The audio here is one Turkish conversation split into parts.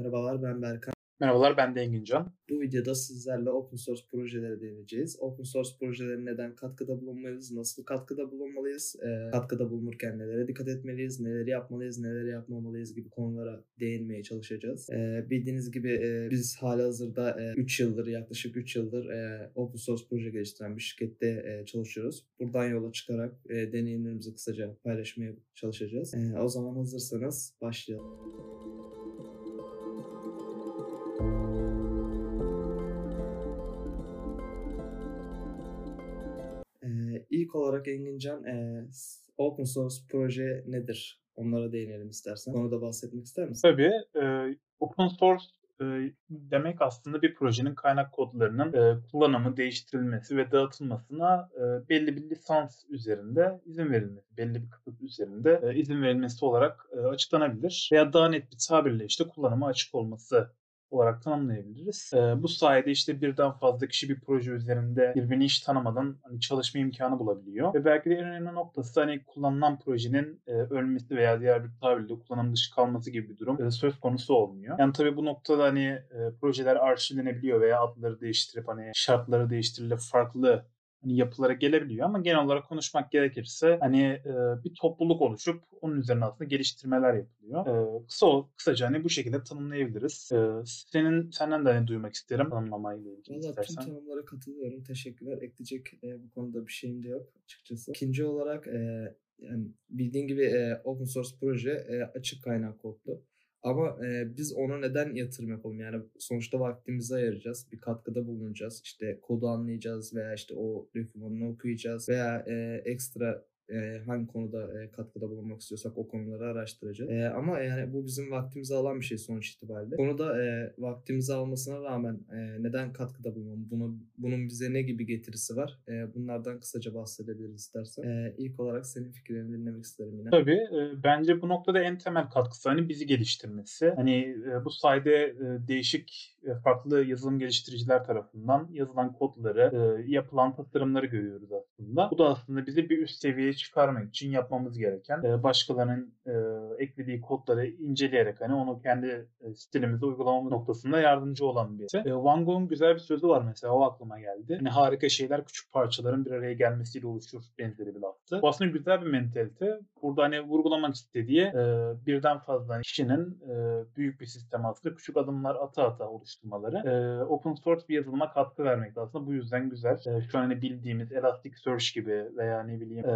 Merhabalar ben Berkan. Merhabalar ben de Engin Can. Bu videoda sizlerle open source projelere değineceğiz. Open source projeleri neden katkıda bulunmalıyız, nasıl katkıda bulunmalıyız, e, katkıda bulunurken nelere dikkat etmeliyiz, neleri yapmalıyız, neleri yapmamalıyız gibi konulara değinmeye çalışacağız. E, bildiğiniz gibi e, biz hala hazırda e, 3 yıldır, yaklaşık 3 yıldır e, open source proje geliştiren bir şirkette e, çalışıyoruz. Buradan yola çıkarak e, deneyimlerimizi kısaca paylaşmaya çalışacağız. E, o zaman hazırsanız başlayalım. İlk olarak Engincan e, open source proje nedir? Onlara değinelim istersen. Onu da bahsetmek ister misin? Tabii. E, open source e, demek aslında bir projenin kaynak kodlarının e, kullanımı, değiştirilmesi ve dağıtılmasına e, belli bir lisans üzerinde izin verilmesi, belli bir kısıt üzerinde izin verilmesi olarak e, açıklanabilir. Veya daha net bir tabirle işte kullanıma açık olması olarak tanımlayabiliriz. E, bu sayede işte birden fazla kişi bir proje üzerinde birbirini hiç tanımadan hani çalışma imkanı bulabiliyor. Ve belki de en önemli noktası hani kullanılan projenin e, ölmesi veya diğer bir tabirle kullanım dışı kalması gibi bir durum e, söz konusu olmuyor. Yani tabii bu noktada hani e, projeler arşivlenebiliyor veya adları değiştirip hani şartları değiştirilip farklı hani yapılara gelebiliyor ama genel olarak konuşmak gerekirse hani e, bir topluluk oluşup onun üzerine aslında geliştirmeler yapılıyor. E, kısa kısaca hani bu şekilde tanımlayabiliriz. E, senin senden de hani duymak isterim tanımlamayla ilgili Valla istersen. tüm tanımlara katılıyorum. Teşekkürler. Ekleyecek e, bu konuda bir şeyim de yok açıkçası. İkinci olarak e, yani bildiğin gibi e, open source proje e, açık kaynak kodlu. Ama e, biz ona neden yatırım yapalım? Yani sonuçta vaktimizi ayıracağız. Bir katkıda bulunacağız. İşte kodu anlayacağız veya işte o dokümanını okuyacağız veya e, ekstra e, hangi konuda e, katkıda bulunmak istiyorsak o konuları araştıracağız. E, ama yani bu bizim vaktimizi alan bir şey sonuç itibariyle. Konuda vaktimizi almasına rağmen neden katkıda bulunmam? Bunu, bunun bize ne gibi getirisi var? Bunlardan kısaca bahsedebiliriz istersen. E, ilk olarak senin fikirlerini dinlemek isterim yine. Tabii. Bence bu noktada en temel katkısı hani bizi geliştirmesi. Hani bu sayede değişik farklı yazılım geliştiriciler tarafından yazılan kodları, yapılan tasarımları görüyoruz aslında. Bu da aslında bizi bir üst seviyeye çıkarmak için yapmamız gereken e, başkalarının e, eklediği kodları inceleyerek hani onu kendi e, stilimizde uygulamamız noktasında yardımcı olan bir şey. E, Van Gogh'un güzel bir sözü var mesela o aklıma geldi. Hani harika şeyler küçük parçaların bir araya gelmesiyle oluşur benzeri bir laftı. Bu aslında güzel bir mentalite. Burada hani vurgulamak istediği birden fazla kişinin büyük bir sistem aslında küçük adımlar ata ata oluşturmaları. Open source bir yazılıma katkı vermek aslında bu yüzden güzel. Şu an hani bildiğimiz Elasticsearch gibi veya ne bileyim e,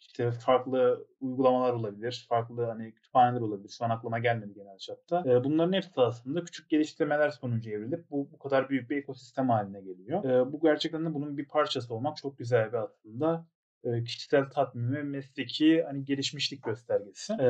işte farklı uygulamalar olabilir. Farklı hani kütüphaneler olabilir. Şu an aklıma gelmedi genel çapta. E, bunların hepsi aslında küçük geliştirmeler sonucu evrilip bu, bu kadar büyük bir ekosistem haline geliyor. E, bu gerçekten de bunun bir parçası olmak çok güzel bir aslında kişisel tatmin ve mesleki hani gelişmişlik göstergesi. Ee,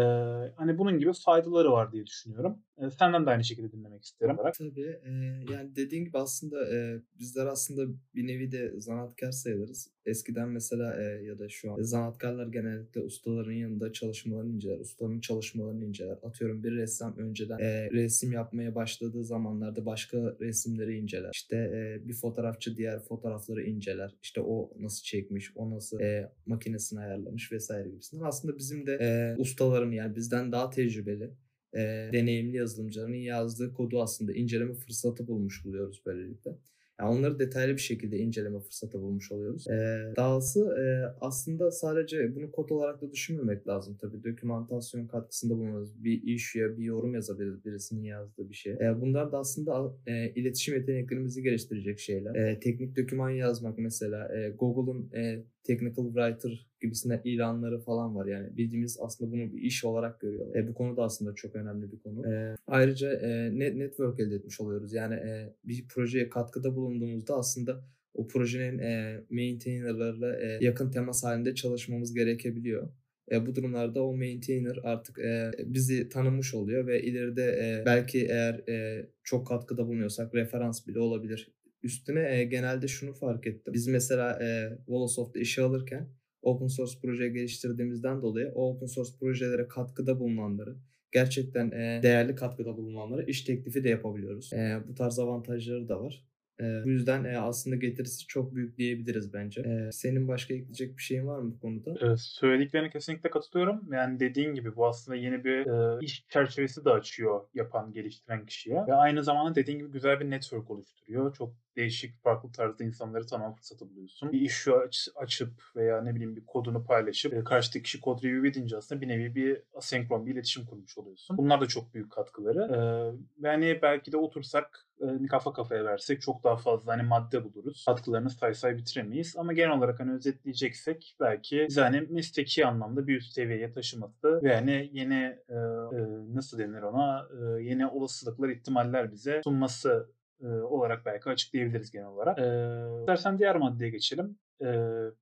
hani bunun gibi faydaları var diye düşünüyorum. Ee, senden de aynı şekilde dinlemek isterim. Tabii. E, yani dediğin gibi aslında e, bizler aslında bir nevi de zanaatkar sayılırız. Eskiden mesela e, ya da şu an zanaatkarlar genellikle ustaların yanında çalışmalarını inceler. Ustaların çalışmalarını inceler. Atıyorum bir ressam önceden e, resim yapmaya başladığı zamanlarda başka resimleri inceler. İşte e, bir fotoğrafçı diğer fotoğrafları inceler. İşte o nasıl çekmiş, o nasıl e, makinesini ayarlamış vesaire gibisinden. Aslında bizim de e, ustaların yani bizden daha tecrübeli e, deneyimli yazılımcıların yazdığı kodu aslında inceleme fırsatı bulmuş buluyoruz böylelikle. Yani onları detaylı bir şekilde inceleme fırsatı bulmuş oluyoruz. Ee, dahası e, aslında sadece bunu kod olarak da düşünmemek lazım tabii. Dokümantasyon katkısında bulunuruz. Bir iş ya bir yorum yazabiliriz birisinin yazdığı bir şey. E, bunlar da aslında e, iletişim yeteneklerimizi geliştirecek şeyler. E, teknik doküman yazmak mesela e, Google'un e, technical writer gibisinden ilanları falan var. Yani bildiğimiz aslında bunu bir iş olarak görüyorlar. E, bu konu da aslında çok önemli bir konu. E, ayrıca e, net network elde etmiş oluyoruz. Yani e, bir projeye katkıda bulunduğumuzda aslında o projenin e, maintainerlarla e, yakın temas halinde çalışmamız gerekebiliyor. E, bu durumlarda o maintainer artık e, bizi tanımış oluyor ve ileride e, belki eğer e, çok katkıda bulunuyorsak referans bile olabilir. Üstüne e, genelde şunu fark ettim. Biz mesela e, Volosoft'ta işe alırken open source proje geliştirdiğimizden dolayı o open source projelere katkıda bulunanları, gerçekten e, değerli katkıda bulunanlara iş teklifi de yapabiliyoruz. E, bu tarz avantajları da var. E, bu yüzden e, aslında getirisi çok büyük diyebiliriz bence. E, senin başka ekleyecek bir şeyin var mı bu konuda? Ee, söylediklerine kesinlikle katılıyorum. Yani dediğin gibi bu aslında yeni bir e, iş çerçevesi de açıyor yapan, geliştiren kişiye. Ve aynı zamanda dediğin gibi güzel bir network oluşturuyor. Çok değişik, farklı tarzda insanları tanıma fırsatı buluyorsun. Bir iş aç, açıp veya ne bileyim bir kodunu paylaşıp e, karşıdaki kişi kod review edince aslında bir nevi bir asenkron bir iletişim kurmuş oluyorsun. Bunlar da çok büyük katkıları. Ee, yani belki de otursak e, kafa kafaya versek çok daha fazla hani madde buluruz. Katkılarını say say bitiremeyiz. Ama genel olarak hani özetleyeceksek belki bizi hani mesleki anlamda bir üst seviyeye taşıması ve hani yeni e, e, nasıl denir ona e, yeni olasılıklar, ihtimaller bize sunması e, olarak belki açıklayabiliriz genel olarak. E, istersen diğer maddeye geçelim.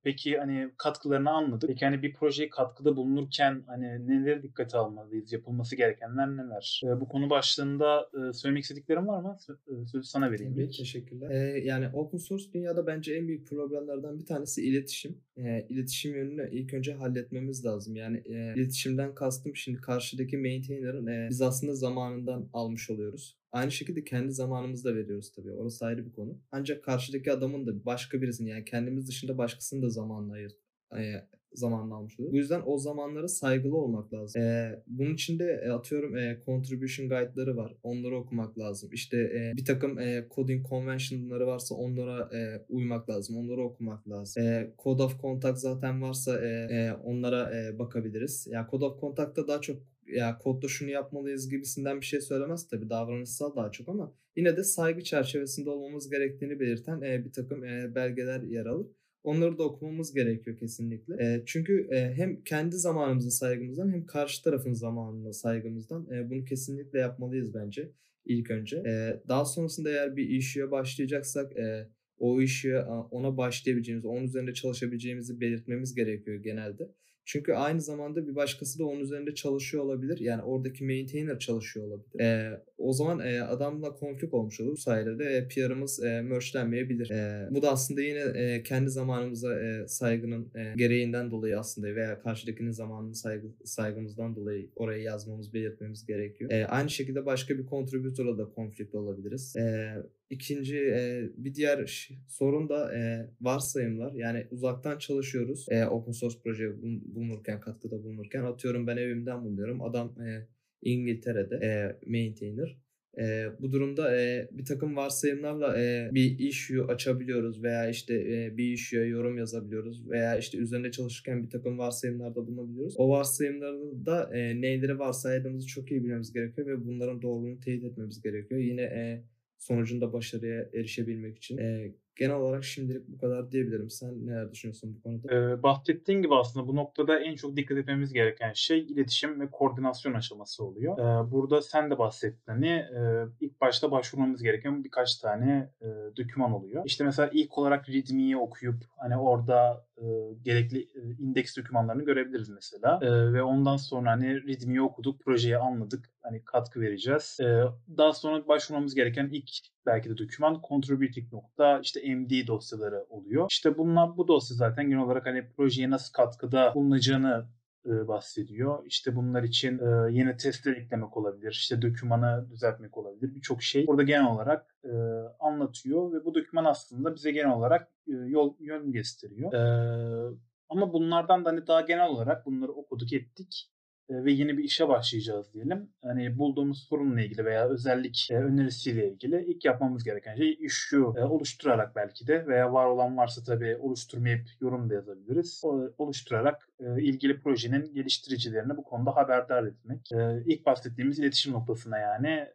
Peki hani katkılarını anladık. Peki hani bir projeye katkıda bulunurken hani neleri dikkate almalıyız? Yapılması gerekenler neler? Bu konu başlığında e, söylemek istediklerim var mı? Sö- sözü sana vereyim. Tabii, teşekkürler. Ee, yani open source dünyada bence en büyük problemlerden bir tanesi iletişim. Ee, iletişim yönünü ilk önce halletmemiz lazım. Yani e, iletişimden kastım şimdi karşıdaki maintainer'ın e, biz aslında zamanından almış oluyoruz. Aynı şekilde kendi zamanımızı da veriyoruz tabii. Orası ayrı bir konu. Ancak karşıdaki adamın da başka birisini yani kendimiz dışında başkasını da zamanla ayır, e, zamanla almış oluyor. Bu yüzden o zamanlara saygılı olmak lazım. E, bunun için de e, atıyorum e, contribution guide'ları var. Onları okumak lazım. İşte e, bir takım e, coding convention'ları varsa onlara e, uymak lazım. Onları okumak lazım. E, code of contact zaten varsa e, e, onlara e, bakabiliriz. Ya yani code of contact'ta daha çok ya kodda şunu yapmalıyız gibisinden bir şey söylemez tabii davranışsal daha çok ama yine de saygı çerçevesinde olmamız gerektiğini belirten e, bir takım e, belgeler yer alır. Onları da okumamız gerekiyor kesinlikle. E, çünkü e, hem kendi zamanımızın saygımızdan hem karşı tarafın zamanına saygımızdan e, bunu kesinlikle yapmalıyız bence ilk önce. E, daha sonrasında eğer bir işe başlayacaksak e, o işi ona başlayabileceğimiz, onun üzerinde çalışabileceğimizi belirtmemiz gerekiyor genelde. Çünkü aynı zamanda bir başkası da onun üzerinde çalışıyor olabilir. Yani oradaki maintainer çalışıyor olabilir. E, o zaman e, adamla konflik olmuş olur. Bu sayede de e, PR'ımız e, merge'lenmeyebilir. E, bu da aslında yine e, kendi zamanımıza e, saygının e, gereğinden dolayı aslında veya karşıdakinin zamanının saygı, saygımızdan dolayı oraya yazmamız, belirtmemiz gerekiyor. E, aynı şekilde başka bir contributor'la da konflikte olabiliriz. E, İkinci e, bir diğer sorun da e, varsayımlar. Yani uzaktan çalışıyoruz. E, open source proje bulunurken, katkıda bulunurken. Atıyorum ben evimden bulunuyorum. Adam e, İngiltere'de e, maintainer. E, bu durumda e, bir takım varsayımlarla e, bir issue açabiliyoruz veya işte e, bir issue'ya yorum yazabiliyoruz veya işte üzerinde çalışırken bir takım varsayımlarda bulunabiliyoruz. O varsayımlarda da e, neyleri varsaydığımızı çok iyi bilmemiz gerekiyor ve bunların doğruluğunu teyit etmemiz gerekiyor. Yine e, sonucunda başarıya erişebilmek için. E, genel olarak şimdilik bu kadar diyebilirim. Sen neler düşünüyorsun bu konuda? Ee, bahsettiğin gibi aslında bu noktada en çok dikkat etmemiz gereken şey iletişim ve koordinasyon aşaması oluyor. Ee, burada sen de bahsettin hani e, ilk başta başvurmamız gereken birkaç tane e, doküman oluyor. İşte mesela ilk olarak README'yi okuyup hani orada e, gerekli e, indeks dokümanlarını görebiliriz mesela. E, ve ondan sonra hani README'yi okuduk, projeyi anladık, hani katkı vereceğiz. E, daha sonra başvurmamız gereken ilk belki de doküman contributing nokta işte MD dosyaları oluyor. İşte bunlar bu dosya zaten genel olarak hani projeye nasıl katkıda bulunacağını e, bahsediyor. İşte bunlar için e, yeni testler eklemek olabilir, işte dokümanı düzeltmek olabilir. Birçok şey burada genel olarak e, anlatıyor ve bu doküman aslında bize genel olarak e, yol yön gösteriyor. Ama bunlardan da hani daha genel olarak bunları okuduk ettik ve yeni bir işe başlayacağız diyelim. Hani bulduğumuz sorunla ilgili veya özellik önerisiyle ilgili ilk yapmamız gereken şey issue oluşturarak belki de veya var olan varsa tabii oluşturmayıp yorum da yazabiliriz. oluşturarak ilgili projenin geliştiricilerine bu konuda haberdar etmek. İlk bahsettiğimiz iletişim noktasına yani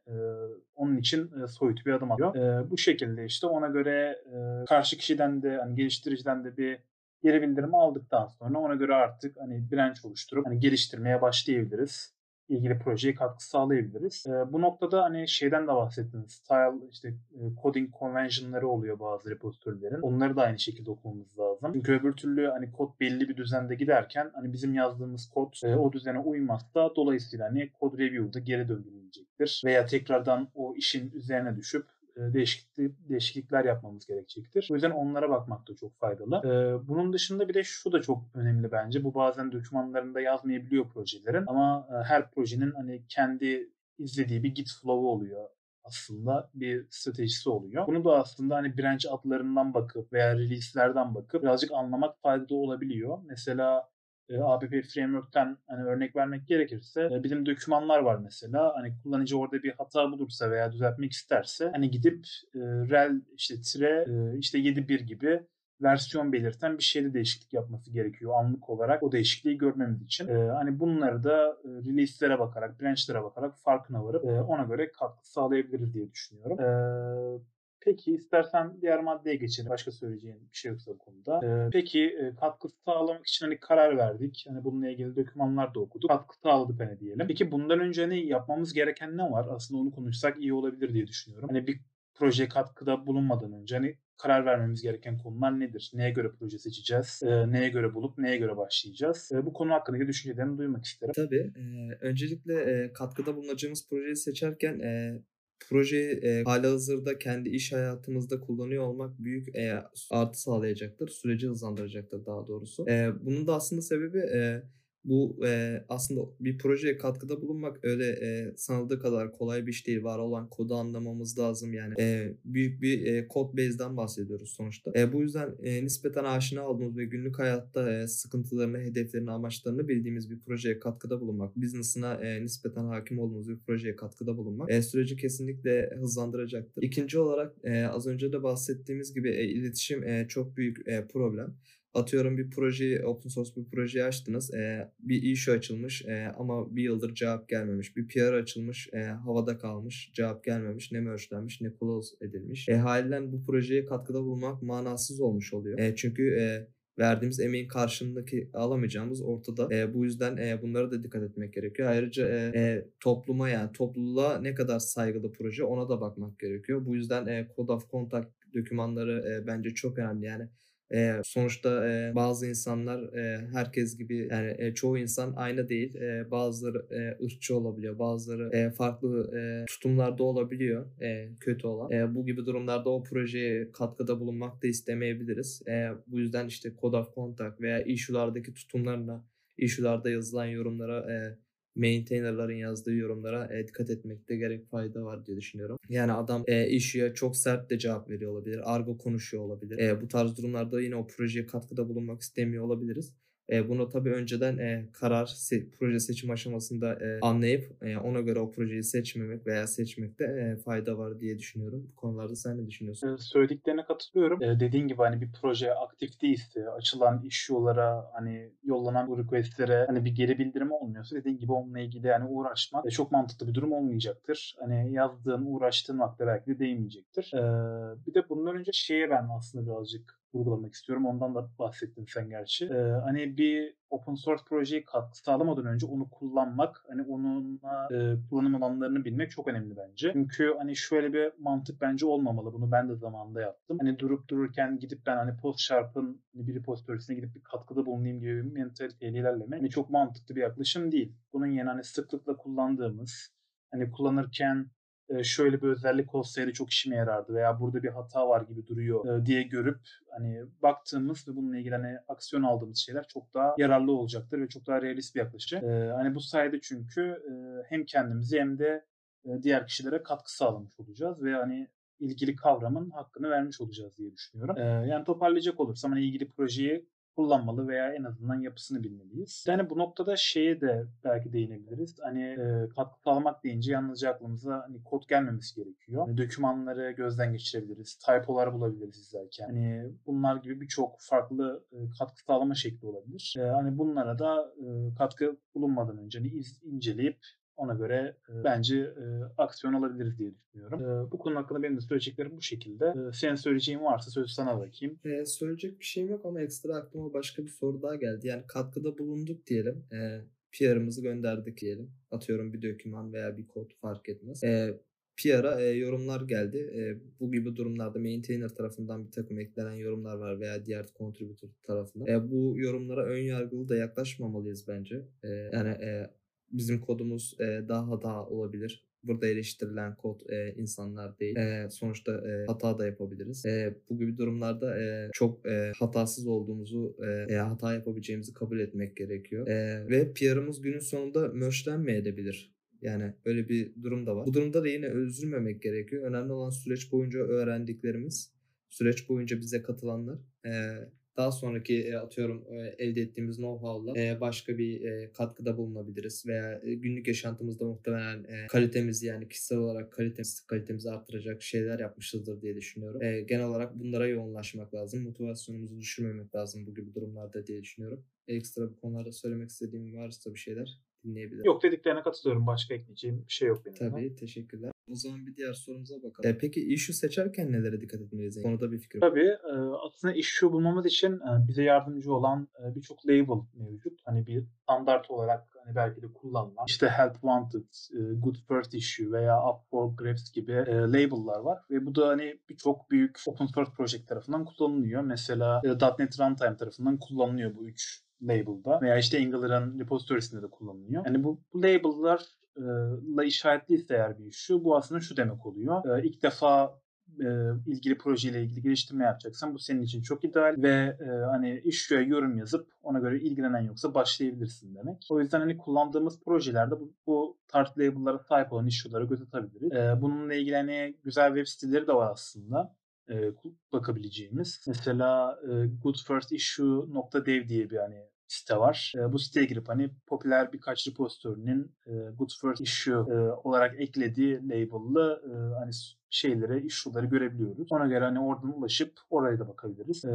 onun için soyut bir adım atıyor. Bu şekilde işte ona göre karşı kişiden de hani geliştiriciden de bir geri bildirimi aldıktan sonra ona göre artık hani branch oluşturup hani geliştirmeye başlayabiliriz. İlgili projeye katkı sağlayabiliriz. E, bu noktada hani şeyden de bahsettiniz. Style işte e, coding convention'ları oluyor bazı repositorylerin. Onları da aynı şekilde okumamız lazım. Çünkü öbür türlü hani kod belli bir düzende giderken hani bizim yazdığımız kod e, o düzene uymazsa dolayısıyla hani kod review'da geri döndürülecektir. Veya tekrardan o işin üzerine düşüp değişiklik, değişiklikler yapmamız gerekecektir. O yüzden onlara bakmak da çok faydalı. E, bunun dışında bir de şu da çok önemli bence. Bu bazen dokümanlarında yazmayabiliyor projelerin ama e, her projenin hani kendi izlediği bir git flow'u oluyor aslında bir stratejisi oluyor. Bunu da aslında hani branch adlarından bakıp veya release'lerden bakıp birazcık anlamak faydalı olabiliyor. Mesela e, APP Framework'ten hani örnek vermek gerekirse e, bizim dokümanlar var mesela. Hani kullanıcı orada bir hata bulursa veya düzeltmek isterse hani gidip e, rel işte tire e, işte 7.1 gibi versiyon belirten bir şeyde değişiklik yapması gerekiyor anlık olarak o değişikliği görmemiz için. Ee, hani bunları da e, release'lere bakarak, branch'lere bakarak farkına varıp e, ona göre katkı sağlayabiliriz diye düşünüyorum. Ee, Peki istersen diğer maddeye geçelim. Başka söyleyeceğin bir şey yoksa bu konuda. Ee, peki e, katkı sağlamak için hani karar verdik. Hani bununla ilgili dokümanlar da okuduk. Katkı sağladık hani diyelim. Peki bundan önce hani yapmamız gereken ne var? Aslında onu konuşsak iyi olabilir diye düşünüyorum. Hani bir projeye katkıda bulunmadan önce hani karar vermemiz gereken konular nedir? Neye göre proje seçeceğiz? E, neye göre bulup neye göre başlayacağız? E, bu konu hakkındaki düşüncelerini duymak isterim. Tabii. E, öncelikle e, katkıda bulunacağımız projeyi seçerken e, projeyi e, hazırda kendi iş hayatımızda kullanıyor olmak büyük e, artı sağlayacaktır. Süreci hızlandıracaktır daha doğrusu. E, bunun da aslında sebebi e, bu e, aslında bir projeye katkıda bulunmak öyle e, sanıldığı kadar kolay bir iş değil. Var olan kodu anlamamız lazım yani. E, büyük bir e, code base'den bahsediyoruz sonuçta. E, bu yüzden e, nispeten aşina olduğumuz ve günlük hayatta e, sıkıntılarını, hedeflerini, amaçlarını bildiğimiz bir projeye katkıda bulunmak, business'ına e, nispeten hakim olduğumuz bir projeye katkıda bulunmak e, süreci kesinlikle hızlandıracaktır. İkinci olarak e, az önce de bahsettiğimiz gibi e, iletişim e, çok büyük e, problem atıyorum bir projeyi open source bir projeyi açtınız. E, bir issue açılmış e, ama bir yıldır cevap gelmemiş. Bir PR açılmış e, havada kalmış. Cevap gelmemiş. Ne merge'lenmiş ne close edilmiş. E, halinden bu projeye katkıda bulunmak manasız olmuş oluyor. E, çünkü e, verdiğimiz emeğin karşılığındaki alamayacağımız ortada. E, bu yüzden e, bunlara da dikkat etmek gerekiyor. Ayrıca e, e, topluma yani topluluğa ne kadar saygılı proje ona da bakmak gerekiyor. Bu yüzden e, Code of Contact dokümanları e, bence çok önemli. Yani e, sonuçta e, bazı insanlar e, herkes gibi yani e, çoğu insan aynı değil. E, bazıları e, ırkçı olabiliyor. Bazıları e, farklı e, tutumlarda olabiliyor. E, kötü olan. E, bu gibi durumlarda o projeye katkıda bulunmak da istemeyebiliriz. E, bu yüzden işte Code of Contact veya issue'lardaki tutumlarına, issue'larda yazılan yorumlara e, maintainerların yazdığı yorumlara e, dikkat etmekte gerek fayda var diye düşünüyorum. Yani adam e, issue'ya çok sert de cevap veriyor olabilir. Argo konuşuyor olabilir. E, bu tarz durumlarda yine o projeye katkıda bulunmak istemiyor olabiliriz. E, bunu tabii önceden e, karar se- proje seçim aşamasında e, anlayıp e, ona göre o projeyi seçmemek veya seçmekte e, fayda var diye düşünüyorum. Bu konularda sen ne düşünüyorsun? Ee, söylediklerine katılıyorum. Ee, dediğin gibi hani bir proje aktif değilse, açılan iş yollara, hani yollanan requestlere hani bir geri bildirim olmuyorsa dediğin gibi onunla ilgili yani uğraşmak e, çok mantıklı bir durum olmayacaktır. Hani yazdığın, uğraştığın vakte belki de değmeyecektir. Ee, bir de bundan önce şeye ben aslında birazcık vurgulamak istiyorum. Ondan da bahsettin sen gerçi. Ee, hani bir open source projeyi katkı sağlamadan önce onu kullanmak, hani onunla e, kullanım alanlarını bilmek çok önemli bence. Çünkü hani şöyle bir mantık bence olmamalı. Bunu ben de zamanında yaptım. Hani durup dururken gidip ben hani post sharp'ın hani bir repository'sine gidip bir katkıda bulunayım gibi bir mentaliteyle ilerleme hani çok mantıklı bir yaklaşım değil. Bunun yerine hani sıklıkla kullandığımız hani kullanırken şöyle bir özellik olsaydı çok işime yarardı veya burada bir hata var gibi duruyor diye görüp hani baktığımız ve bununla ilgili hani aksiyon aldığımız şeyler çok daha yararlı olacaktır ve çok daha realist bir yaklaşım. Hani bu sayede çünkü hem kendimizi hem de diğer kişilere katkı sağlamış olacağız ve hani ilgili kavramın hakkını vermiş olacağız diye düşünüyorum. Yani toparlayacak olursam hani ilgili projeyi kullanmalı veya en azından yapısını bilmeliyiz. Yani bu noktada şeye de belki değinebiliriz. Hani e, katkı sağlamak deyince yalnızca aklımıza hani kod gelmemesi gerekiyor. Hani, dokümanları gözden geçirebiliriz. Typolar bulabiliriz izlerken. Hani bunlar gibi birçok farklı e, katkı sağlama şekli olabilir. E, hani bunlara da e, katkı bulunmadan önce hani inceleyip ona göre e, bence e, aksiyon alabiliriz diye düşünüyorum. E, bu konu hakkında benim de söyleyeceklerim bu şekilde. E, senin söyleyeceğin varsa sözü sana bırakayım. E, söyleyecek bir şeyim yok ama ekstra aklıma başka bir soru daha geldi. Yani katkıda bulunduk diyelim. E, PR'ımızı gönderdik diyelim. Atıyorum bir doküman veya bir kod fark etmez. E, PR'a e, yorumlar geldi. E, bu gibi durumlarda maintainer tarafından bir takım eklenen yorumlar var veya diğer contributor tarafından. E, bu yorumlara ön yargılı da yaklaşmamalıyız bence. E, yani e, bizim kodumuz e, daha hata olabilir. Burada eleştirilen kod e, insanlar değil. E, sonuçta e, hata da yapabiliriz. E, bu gibi durumlarda e, çok e, hatasız olduğumuzu, e, hata yapabileceğimizi kabul etmek gerekiyor. E, ve PR'ımız günün sonunda merge'lenmeyebilir Yani öyle bir durum da var. Bu durumda da yine üzülmemek gerekiyor. Önemli olan süreç boyunca öğrendiklerimiz, süreç boyunca bize katılanlar. Ee, daha sonraki e, atıyorum e, elde ettiğimiz know-how'la e, başka bir katkıda bulunabiliriz veya günlük yaşantımızda muhtemelen kalitemizi yani kişisel olarak kalitemizi, kalitemizi arttıracak şeyler yapmışızdır diye düşünüyorum. Genel olarak bunlara yoğunlaşmak lazım. Motivasyonumuzu düşürmemek lazım bu gibi durumlarda diye düşünüyorum. Ekstra bu konularda söylemek istediğim varsa bir şeyler dinleyebilirim. Yok dediklerine katılıyorum. Başka ekleyeceğim bir şey yok benim. Tabii teşekkürler. O zaman bir diğer sorumuza bakalım. E, peki issue seçerken nelere dikkat etmeliyiz? Konuda bir fikrim. Tabii e, aslında issue bulmamız için e, bize yardımcı olan e, birçok label mevcut. Hani bir standart olarak hani belki de kullanılan işte help wanted, e, good first issue veya up for grabs gibi e, label'lar var ve bu da hani birçok büyük open source proje tarafından kullanılıyor. Mesela e, .NET Runtime tarafından kullanılıyor bu üç label'da veya işte Angular'ın repository'sinde de kullanılıyor. Yani bu, bu label'lar la işaretliyse eğer bir issue bu aslında şu demek oluyor. İlk defa e, ilgili projeyle ilgili geliştirme yapacaksan bu senin için çok ideal ve e, hani issue'ya yorum yazıp ona göre ilgilenen yoksa başlayabilirsin demek. O yüzden hani kullandığımız projelerde bu, bu tarz label'lara sahip olan issue'lara göz atabiliriz. E, bununla ilgili hani güzel web siteleri de var aslında e, bakabileceğimiz. Mesela e, goodfirstissue.dev diye bir hani site var. E, bu siteye girip hani popüler birkaç repository'nin e, Good First Issue e, olarak eklediği label'lı e, hani şeyleri, issue'ları görebiliyoruz. Ona göre hani oradan ulaşıp oraya da bakabiliriz. E,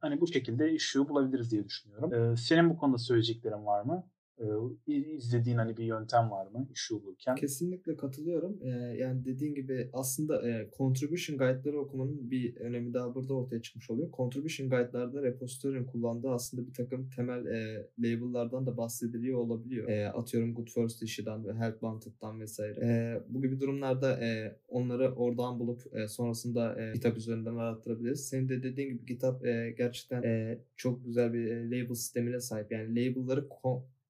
hani bu şekilde issue bulabiliriz diye düşünüyorum. E, senin bu konuda söyleyeceklerin var mı? Ee, izlediğin hani bir yöntem var mı işi olurken? Kesinlikle katılıyorum. Ee, yani dediğin gibi aslında e, contribution guide'ları okumanın bir önemi daha burada ortaya çıkmış oluyor. Contribution guide'larda repository'nin kullandığı aslında bir takım temel e, label'lardan da bahsediliyor olabiliyor. E, atıyorum Good First Issue'dan ve Help Wanted'dan vesaire. E, bu gibi durumlarda onları oradan bulup sonrasında e, GitHub üzerinden arattırabiliriz. Senin de dediğin gibi GitHub gerçekten çok güzel bir label sistemine sahip. Yani label'ları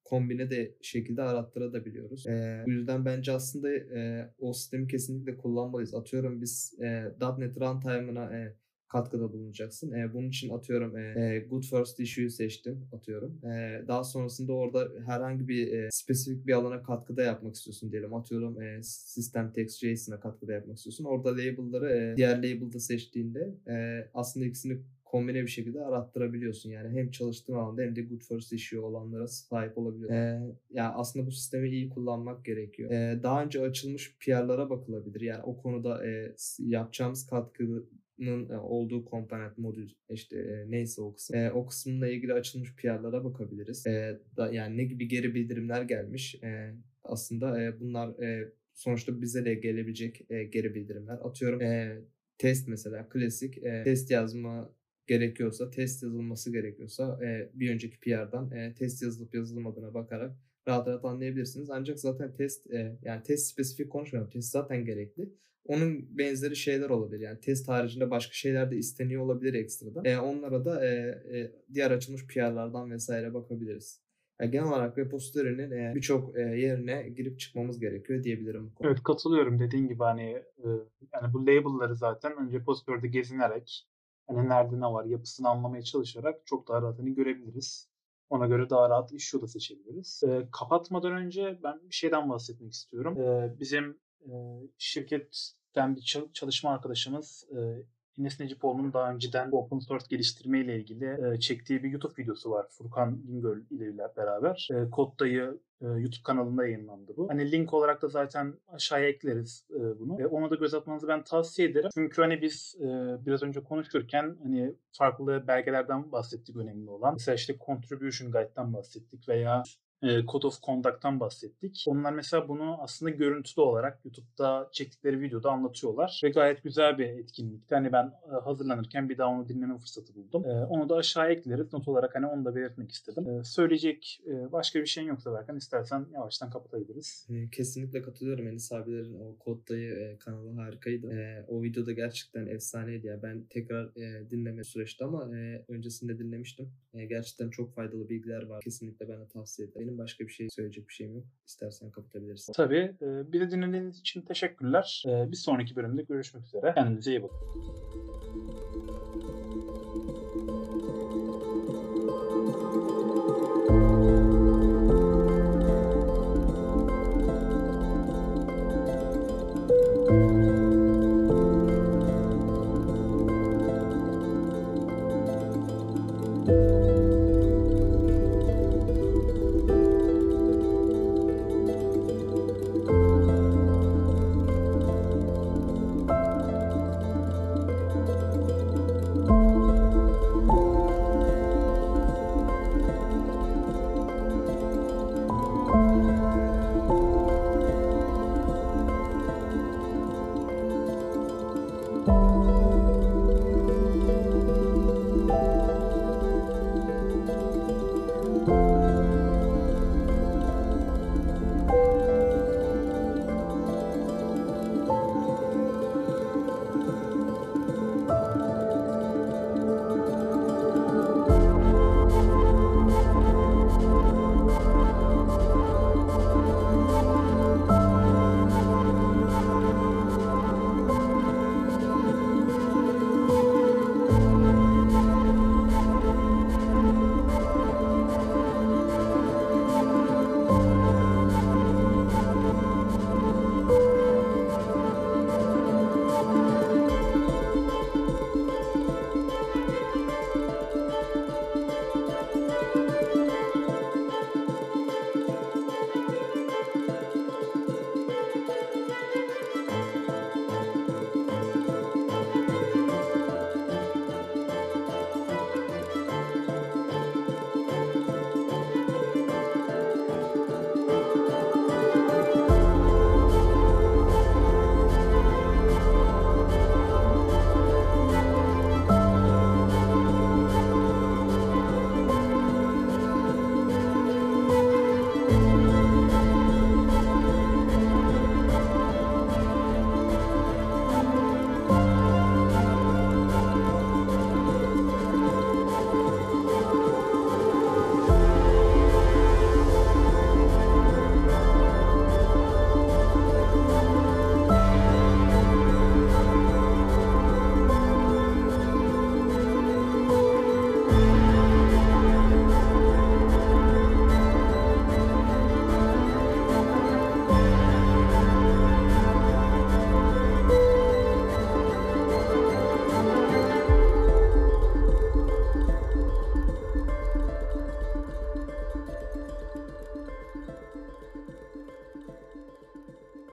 kombine de şekilde arattırabiliyoruz. E, bu yüzden bence aslında e, o sistemi kesinlikle kullanmalıyız. Atıyorum biz e, .NET Runtime'ına e, katkıda bulunacaksın. E, bunun için atıyorum e, Good First Issue'yu seçtim atıyorum. E, daha sonrasında orada herhangi bir e, spesifik bir alana katkıda yapmak istiyorsun diyelim. Atıyorum e, System Text JSON'a katkıda yapmak istiyorsun. Orada label'ları e, diğer label'da seçtiğinde e, aslında ikisini kombine bir şekilde arattırabiliyorsun. Yani hem çalıştığın alanda hem de good first issue olanlara sahip olabiliyorsun. Ee, yani aslında bu sistemi iyi kullanmak gerekiyor. Ee, daha önce açılmış PR'lara bakılabilir. Yani o konuda e, yapacağımız katkının e, olduğu komponent modül işte e, neyse o kısım. E, o kısımla ilgili açılmış PR'lara bakabiliriz. E, da, yani ne gibi geri bildirimler gelmiş. E, aslında e, bunlar e, sonuçta bize de gelebilecek e, geri bildirimler. Atıyorum e, test mesela klasik e, test yazma gerekiyorsa, test yazılması gerekiyorsa e, bir önceki PR'dan e, test yazılıp yazılmadığına bakarak rahat rahat anlayabilirsiniz. Ancak zaten test e, yani test spesifik konuşmuyorum. Test zaten gerekli. Onun benzeri şeyler olabilir. Yani test haricinde başka şeyler de isteniyor olabilir ekstradan. E, onlara da e, e, diğer açılmış PR'lardan vesaire bakabiliriz. Yani genel olarak repository'nin e, birçok e, yerine girip çıkmamız gerekiyor diyebilirim. Evet katılıyorum dediğin gibi hani e, yani bu label'ları zaten repository'de gezinerek hani nerede ne var yapısını anlamaya çalışarak çok daha rahat hani görebiliriz. Ona göre daha rahat iş yolu seçebiliriz. E, kapatmadan önce ben bir şeyden bahsetmek istiyorum. E, bizim e, şirketten bir çalışma arkadaşımız e, Enes Necipoğlu'nun daha önceden bu open source geliştirme ile ilgili e, çektiği bir YouTube videosu var Furkan Bingöl ile beraber. E, Kodda'yı e, YouTube kanalında yayınlandı bu. Hani link olarak da zaten aşağıya ekleriz e, bunu. E, ona da göz atmanızı ben tavsiye ederim. Çünkü hani biz e, biraz önce konuşurken hani farklı belgelerden bahsettik önemli olan. Mesela işte Contribution Guide'dan bahsettik veya e, Code of Conduct'tan bahsettik. Onlar mesela bunu aslında görüntülü olarak YouTube'da çektikleri videoda anlatıyorlar. Ve gayet güzel bir etkinlikti. Hani ben e, hazırlanırken bir daha onu dinleme fırsatı buldum. E, onu da aşağı ekleriz. Not olarak hani onu da belirtmek istedim. Söyleyecek başka bir şeyin yoksa Berkan istersen yavaştan kapatabiliriz. Kesinlikle katılıyorum. Enis abilerin o Kod'dayı kanalı harikaydı. O videoda gerçekten efsaneydi ya. Ben tekrar dinleme süreçti ama öncesinde dinlemiştim. Gerçekten çok faydalı bilgiler var. Kesinlikle ben de tavsiye ederim. Başka bir şey söyleyecek bir şeyim yok. İstersen kapatabilirsin. Tabii. Bir de dinlediğiniz için teşekkürler. Bir sonraki bölümde görüşmek üzere. Kendinize iyi bakın.